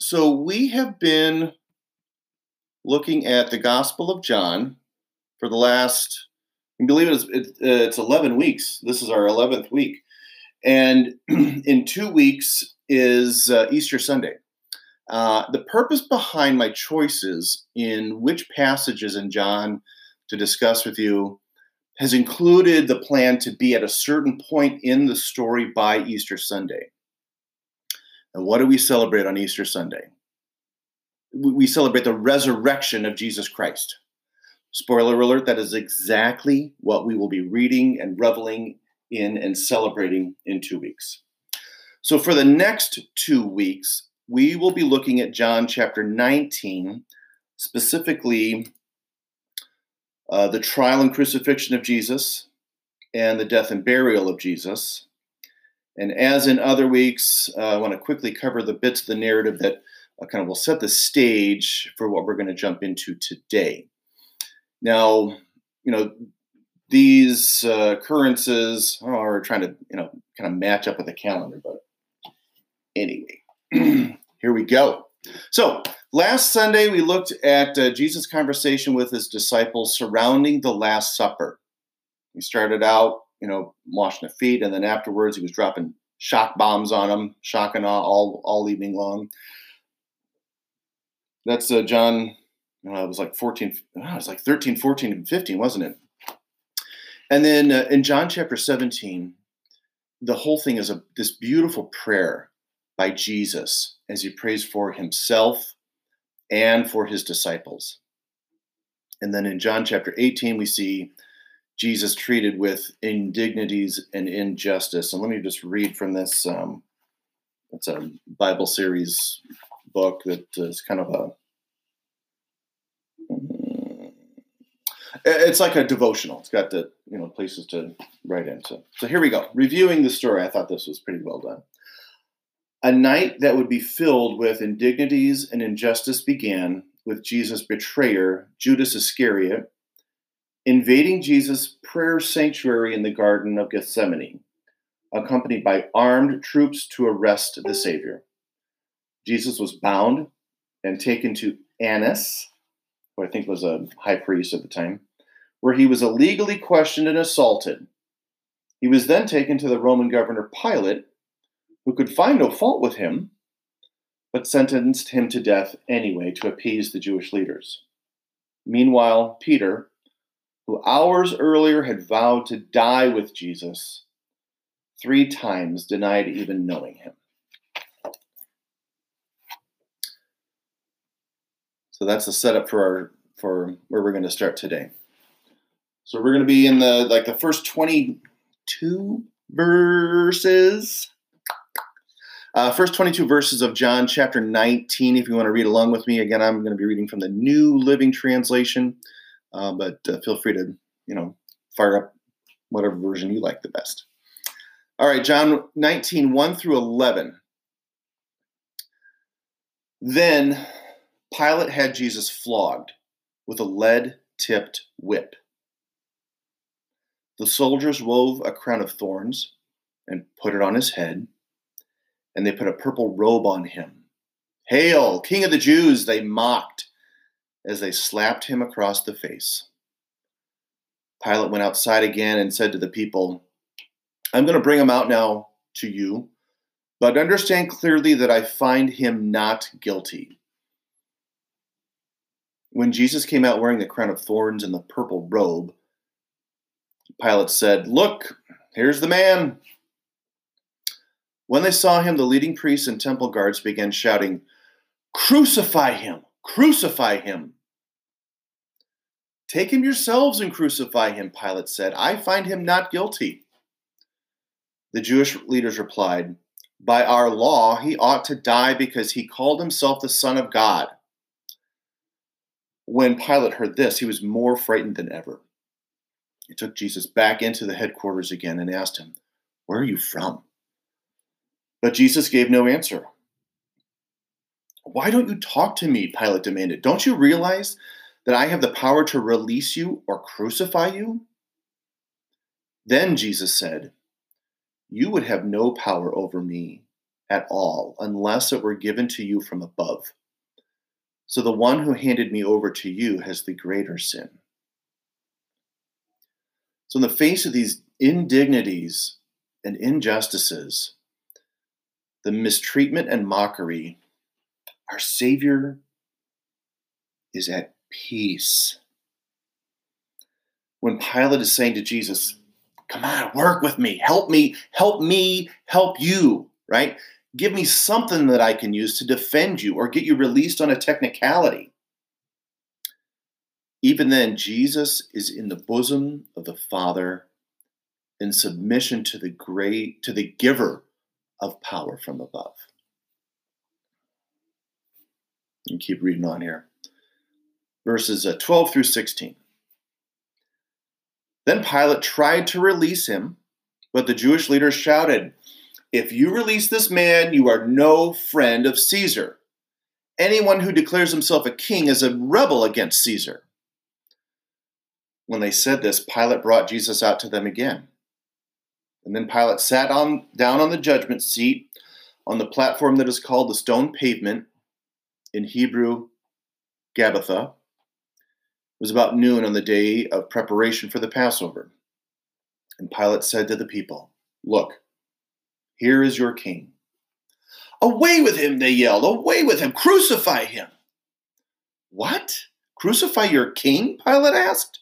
So we have been looking at the Gospel of John for the last, I believe it's, it, uh, it's 11 weeks. This is our 11th week. And in two weeks is uh, Easter Sunday. Uh, the purpose behind my choices in which passages in John to discuss with you has included the plan to be at a certain point in the story by Easter Sunday. And what do we celebrate on Easter Sunday? We celebrate the resurrection of Jesus Christ. Spoiler alert, that is exactly what we will be reading and reveling in and celebrating in two weeks. So, for the next two weeks, we will be looking at John chapter 19, specifically uh, the trial and crucifixion of Jesus and the death and burial of Jesus. And as in other weeks, uh, I want to quickly cover the bits of the narrative that uh, kind of will set the stage for what we're going to jump into today. Now, you know, these uh, occurrences are trying to, you know, kind of match up with the calendar, but anyway, here we go. So, last Sunday we looked at uh, Jesus' conversation with his disciples surrounding the Last Supper. He started out you know, washing the feet, and then afterwards he was dropping shock bombs on them, shock and awe all all evening long. That's uh, John. Uh, it was like 14. Oh, it was like 13, 14, and 15, wasn't it? And then uh, in John chapter 17, the whole thing is a this beautiful prayer by Jesus as he prays for himself and for his disciples. And then in John chapter 18, we see Jesus treated with indignities and injustice. And let me just read from this. Um, it's a Bible series book that is kind of a. Mm, it's like a devotional. It's got the you know places to write into. So here we go. Reviewing the story, I thought this was pretty well done. A night that would be filled with indignities and injustice began with Jesus' betrayer, Judas Iscariot, invading Jesus' prayer sanctuary in the Garden of Gethsemane, accompanied by armed troops to arrest the Savior. Jesus was bound and taken to Annas, who I think was a high priest at the time, where he was illegally questioned and assaulted. He was then taken to the Roman governor Pilate, who could find no fault with him, but sentenced him to death anyway to appease the Jewish leaders. Meanwhile, Peter, who hours earlier had vowed to die with Jesus, three times denied even knowing him. So that's the setup for our for where we're going to start today. So we're going to be in the like the first 22 verses. Uh, first 22 verses of John chapter 19. If you want to read along with me, again, I'm going to be reading from the New Living Translation. Uh, but uh, feel free to, you know, fire up whatever version you like the best. All right, John 19, 1 through 11. Then Pilate had Jesus flogged with a lead tipped whip. The soldiers wove a crown of thorns and put it on his head, and they put a purple robe on him. Hail, King of the Jews, they mocked as they slapped him across the face. Pilate went outside again and said to the people, I'm going to bring him out now to you, but understand clearly that I find him not guilty. When Jesus came out wearing the crown of thorns and the purple robe, Pilate said, Look, here's the man. When they saw him, the leading priests and temple guards began shouting, Crucify him! Crucify him! Take him yourselves and crucify him, Pilate said. I find him not guilty. The Jewish leaders replied, By our law, he ought to die because he called himself the Son of God. When Pilate heard this, he was more frightened than ever. He took Jesus back into the headquarters again and asked him, Where are you from? But Jesus gave no answer. Why don't you talk to me? Pilate demanded. Don't you realize that I have the power to release you or crucify you? Then Jesus said, You would have no power over me at all unless it were given to you from above. So the one who handed me over to you has the greater sin. So, in the face of these indignities and injustices, the mistreatment and mockery, our Savior is at peace. When Pilate is saying to Jesus, Come on, work with me, help me, help me, help you, right? Give me something that I can use to defend you or get you released on a technicality. Even then, Jesus is in the bosom of the Father in submission to the great to the giver of power from above. And keep reading on here. Verses uh, 12 through 16. Then Pilate tried to release him, but the Jewish leaders shouted, If you release this man, you are no friend of Caesar. Anyone who declares himself a king is a rebel against Caesar. When they said this, Pilate brought Jesus out to them again. And then Pilate sat on, down on the judgment seat on the platform that is called the stone pavement, in Hebrew, Gabbatha. It was about noon on the day of preparation for the Passover. And Pilate said to the people, Look, here is your king. Away with him, they yelled. Away with him. Crucify him. What? Crucify your king? Pilate asked.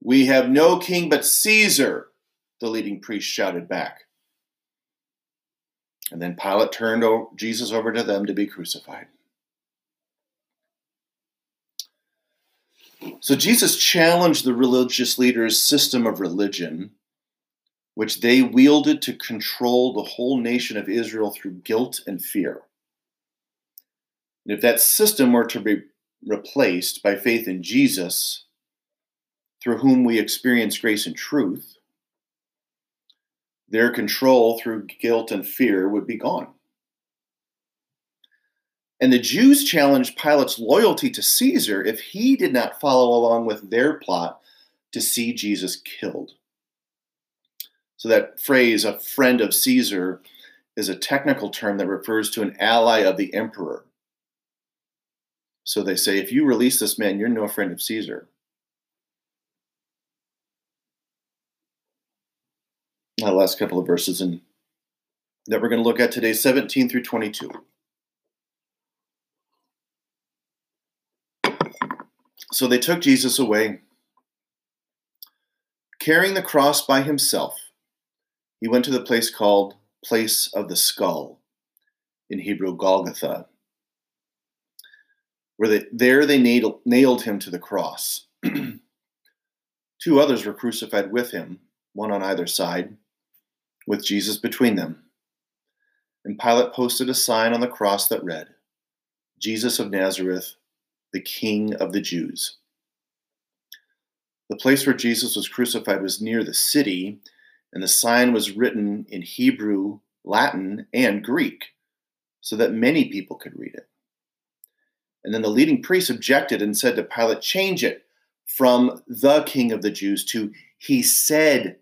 We have no king but Caesar, the leading priest shouted back. And then Pilate turned Jesus over to them to be crucified. So Jesus challenged the religious leaders' system of religion, which they wielded to control the whole nation of Israel through guilt and fear. And if that system were to be replaced by faith in Jesus, through whom we experience grace and truth, their control through guilt and fear would be gone. And the Jews challenged Pilate's loyalty to Caesar if he did not follow along with their plot to see Jesus killed. So, that phrase, a friend of Caesar, is a technical term that refers to an ally of the emperor. So they say, if you release this man, you're no friend of Caesar. the last couple of verses in, that we're going to look at today 17 through 22. So they took Jesus away. Carrying the cross by himself, he went to the place called Place of the Skull, in Hebrew Golgotha, where they, there they nailed, nailed him to the cross. Two others were crucified with him, one on either side with Jesus between them. And Pilate posted a sign on the cross that read, Jesus of Nazareth, the King of the Jews. The place where Jesus was crucified was near the city, and the sign was written in Hebrew, Latin, and Greek, so that many people could read it. And then the leading priests objected and said to Pilate, Change it from the King of the Jews to He said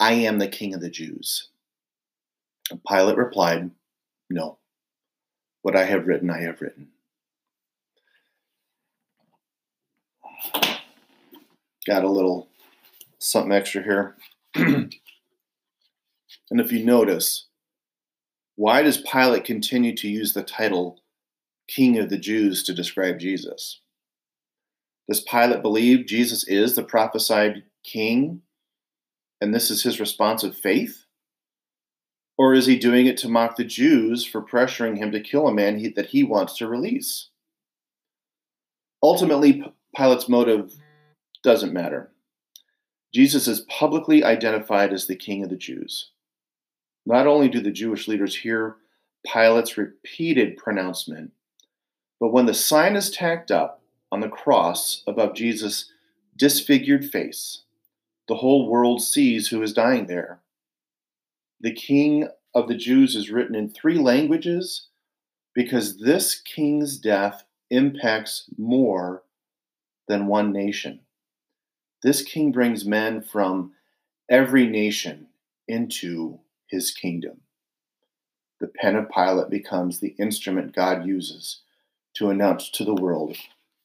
I am the king of the Jews. And Pilate replied, No. What I have written, I have written. Got a little something extra here. and if you notice, why does Pilate continue to use the title King of the Jews to describe Jesus? Does Pilate believe Jesus is the prophesied king and this is his response of faith? Or is he doing it to mock the Jews for pressuring him to kill a man he, that he wants to release? Ultimately, Pilate's motive doesn't matter. Jesus is publicly identified as the king of the Jews. Not only do the Jewish leaders hear Pilate's repeated pronouncement, but when the sign is tacked up on the cross above Jesus' disfigured face, the whole world sees who is dying there. The King of the Jews is written in three languages because this king's death impacts more than one nation. This king brings men from every nation into his kingdom. the pen of Pilate becomes the instrument God uses to announce to the world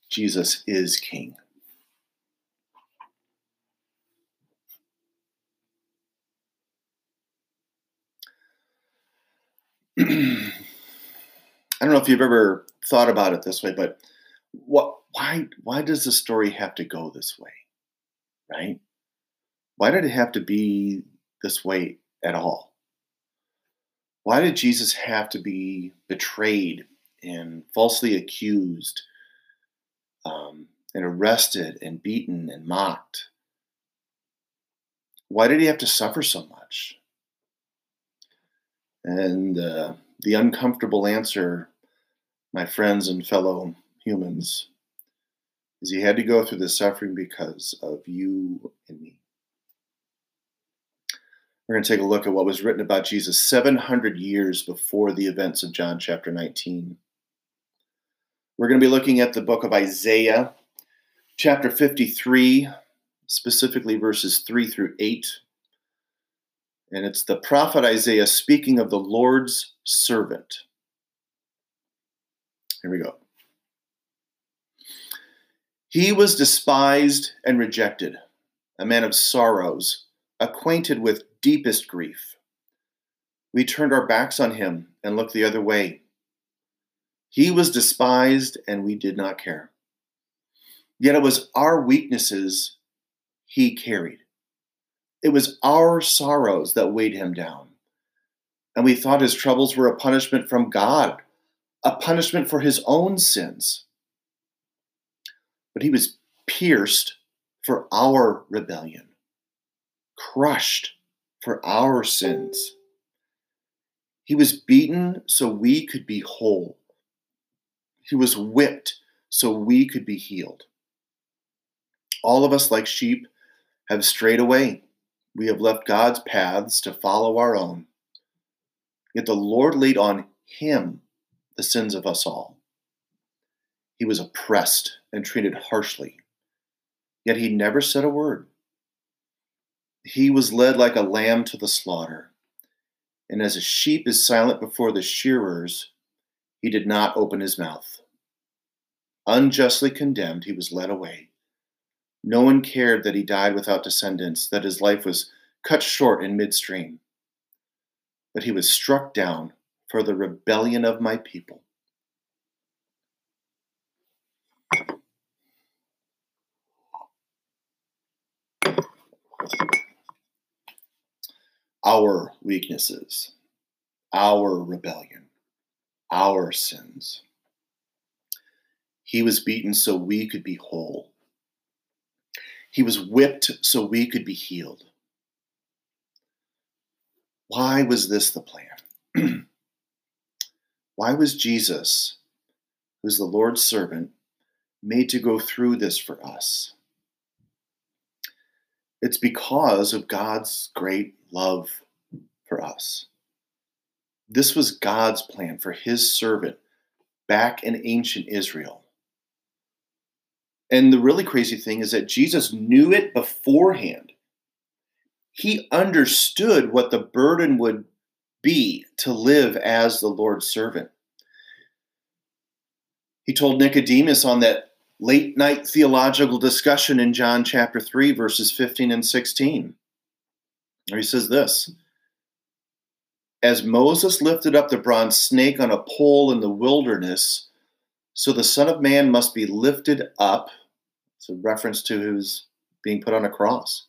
Jesus is King. I don't know if you've ever thought about it this way, but what why why does the story have to go this way? Right? Why did it have to be this way at all? Why did Jesus have to be betrayed and falsely accused um, and arrested and beaten and mocked? Why did he have to suffer so much? And uh, the uncomfortable answer, my friends and fellow humans, is he had to go through the suffering because of you and me. We're going to take a look at what was written about Jesus 700 years before the events of John chapter 19. We're going to be looking at the book of Isaiah, chapter 53, specifically verses 3 through 8. And it's the prophet Isaiah speaking of the Lord's servant. Here we go. He was despised and rejected, a man of sorrows, acquainted with deepest grief. We turned our backs on him and looked the other way. He was despised and we did not care. Yet it was our weaknesses he carried. It was our sorrows that weighed him down. And we thought his troubles were a punishment from God, a punishment for his own sins. But he was pierced for our rebellion, crushed for our sins. He was beaten so we could be whole. He was whipped so we could be healed. All of us, like sheep, have strayed away. We have left God's paths to follow our own. Yet the Lord laid on him the sins of us all. He was oppressed and treated harshly, yet he never said a word. He was led like a lamb to the slaughter, and as a sheep is silent before the shearers, he did not open his mouth. Unjustly condemned, he was led away. No one cared that he died without descendants, that his life was cut short in midstream. But he was struck down for the rebellion of my people. Our weaknesses, our rebellion, our sins. He was beaten so we could be whole. He was whipped so we could be healed. Why was this the plan? Why was Jesus, who's the Lord's servant, made to go through this for us? It's because of God's great love for us. This was God's plan for his servant back in ancient Israel. And the really crazy thing is that Jesus knew it beforehand. He understood what the burden would be to live as the Lord's servant. He told Nicodemus on that late night theological discussion in John chapter 3, verses 15 and 16. Where he says this As Moses lifted up the bronze snake on a pole in the wilderness, so the Son of Man must be lifted up it's a reference to who's being put on a cross.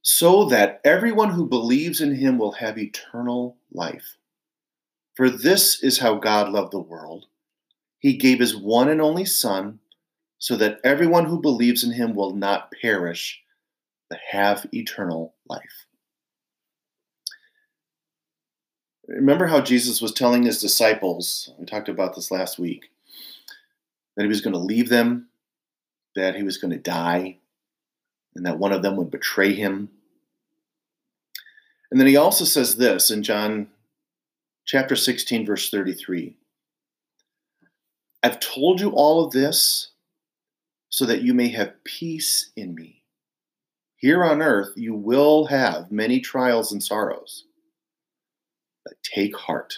So that everyone who believes in him will have eternal life. For this is how God loved the world. He gave his one and only Son, so that everyone who believes in him will not perish, but have eternal life. Remember how Jesus was telling his disciples, we talked about this last week, that he was going to leave them that he was going to die and that one of them would betray him. And then he also says this in John chapter 16, verse 33 I've told you all of this so that you may have peace in me. Here on earth, you will have many trials and sorrows. But take heart,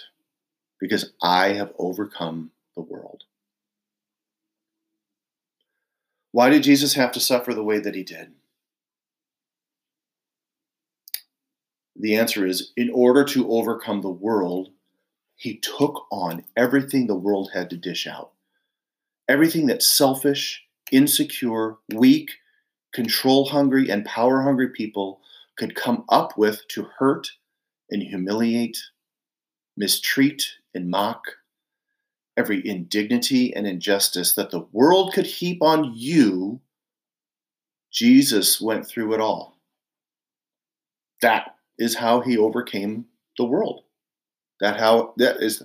because I have overcome the world. Why did Jesus have to suffer the way that he did? The answer is in order to overcome the world, he took on everything the world had to dish out. Everything that selfish, insecure, weak, control hungry, and power hungry people could come up with to hurt and humiliate, mistreat and mock, every indignity and injustice that the world could heap on you, Jesus went through it all. That is how he overcame the world. That how that is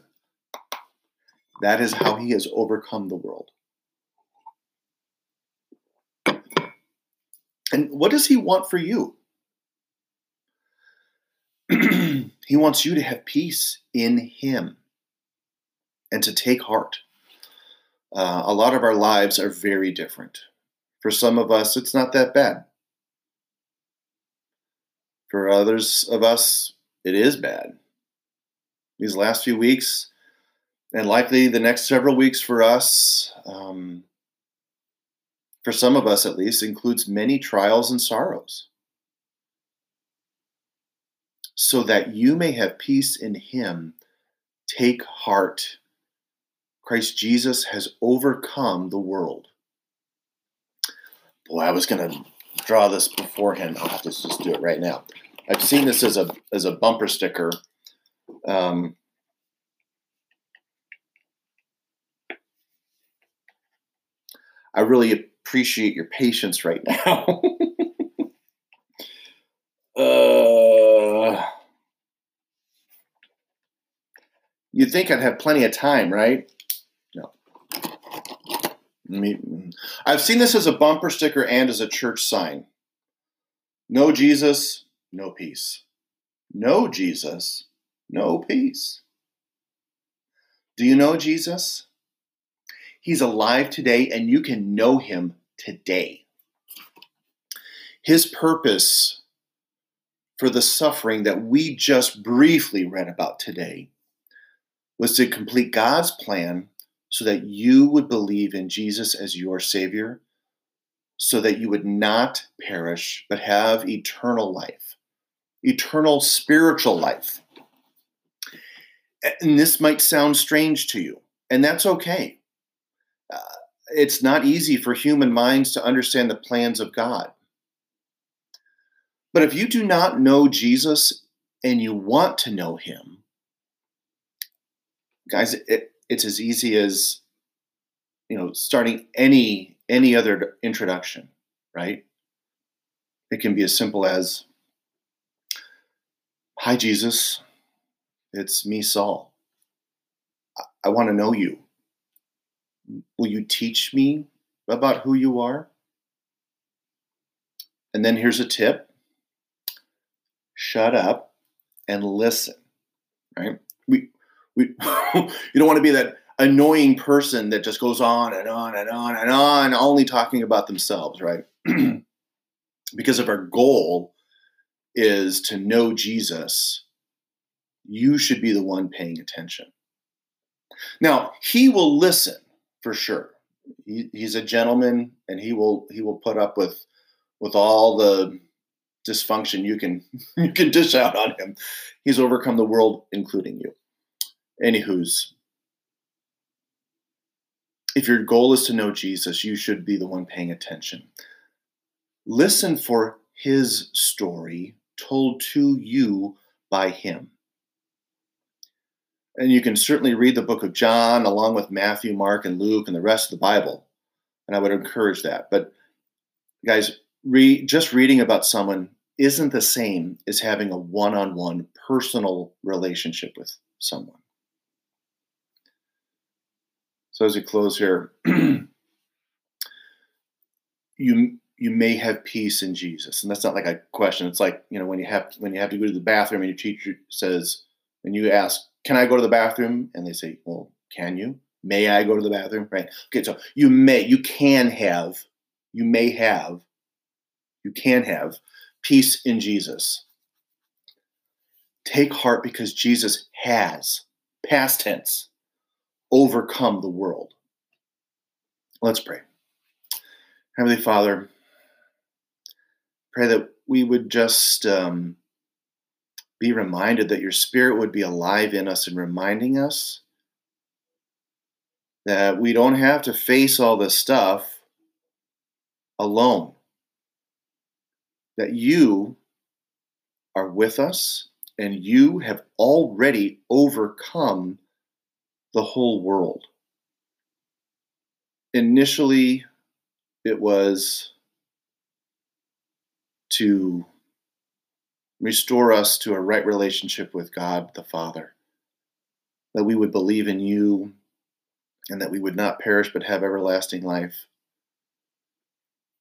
that is how he has overcome the world. And what does he want for you? he wants you to have peace in him and to take heart. Uh, a lot of our lives are very different. For some of us, it's not that bad. For others of us, it is bad. These last few weeks, and likely the next several weeks for us, um, for some of us at least, includes many trials and sorrows. So that you may have peace in Him, take heart. Christ Jesus has overcome the world. Boy, I was going to draw this beforehand. I'll have to just do it right now. I've seen this as a as a bumper sticker. Um, I really appreciate your patience right now. uh, you'd think I'd have plenty of time, right? No. I've seen this as a bumper sticker and as a church sign. No Jesus, no peace. No Jesus, no peace. Do you know Jesus? He's alive today, and you can know him today. His purpose for the suffering that we just briefly read about today was to complete God's plan so that you would believe in Jesus as your Savior, so that you would not perish, but have eternal life eternal spiritual life. And this might sound strange to you, and that's okay. Uh, it's not easy for human minds to understand the plans of God. But if you do not know Jesus and you want to know him, guys, it, it's as easy as you know starting any any other introduction, right? It can be as simple as Hi, Jesus. It's me, Saul. I want to know you. Will you teach me about who you are? And then here's a tip shut up and listen, right? We, we, you don't want to be that annoying person that just goes on and on and on and on, only talking about themselves, right? because if our goal is to know Jesus, you should be the one paying attention. Now, he will listen for sure. He, he's a gentleman and he will he will put up with with all the dysfunction you can you can dish out on him. He's overcome the world, including you. Anywho's if your goal is to know Jesus, you should be the one paying attention. Listen for his story told to you by him. And you can certainly read the book of John along with Matthew, Mark, and Luke and the rest of the Bible. And I would encourage that. But guys, re- just reading about someone isn't the same as having a one on one personal relationship with someone. So as we close here, you you may have peace in Jesus. And that's not like a question. It's like, you know, when you have when you have to go to the bathroom and your teacher says, and you ask, Can I go to the bathroom? And they say, Well, can you? May I go to the bathroom? Right. Okay, so you may, you can have, you may have, you can have peace in Jesus. Take heart because Jesus has, past tense, overcome the world. Let's pray. Heavenly Father, pray that we would just um, be reminded that your Spirit would be alive in us and reminding us that we don't have to face all this stuff alone. That you are with us and you have already overcome the whole world. Initially, it was to restore us to a right relationship with God the Father, that we would believe in you and that we would not perish but have everlasting life.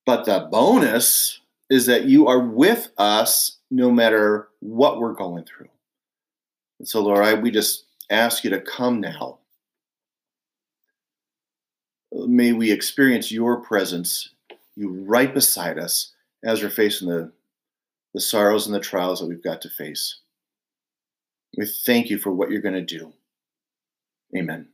But the bonus is that you are with us no matter what we're going through. And so, Lord, I, we just ask you to come now. May we experience your presence, you right beside us as we're facing the, the sorrows and the trials that we've got to face. We thank you for what you're going to do. Amen.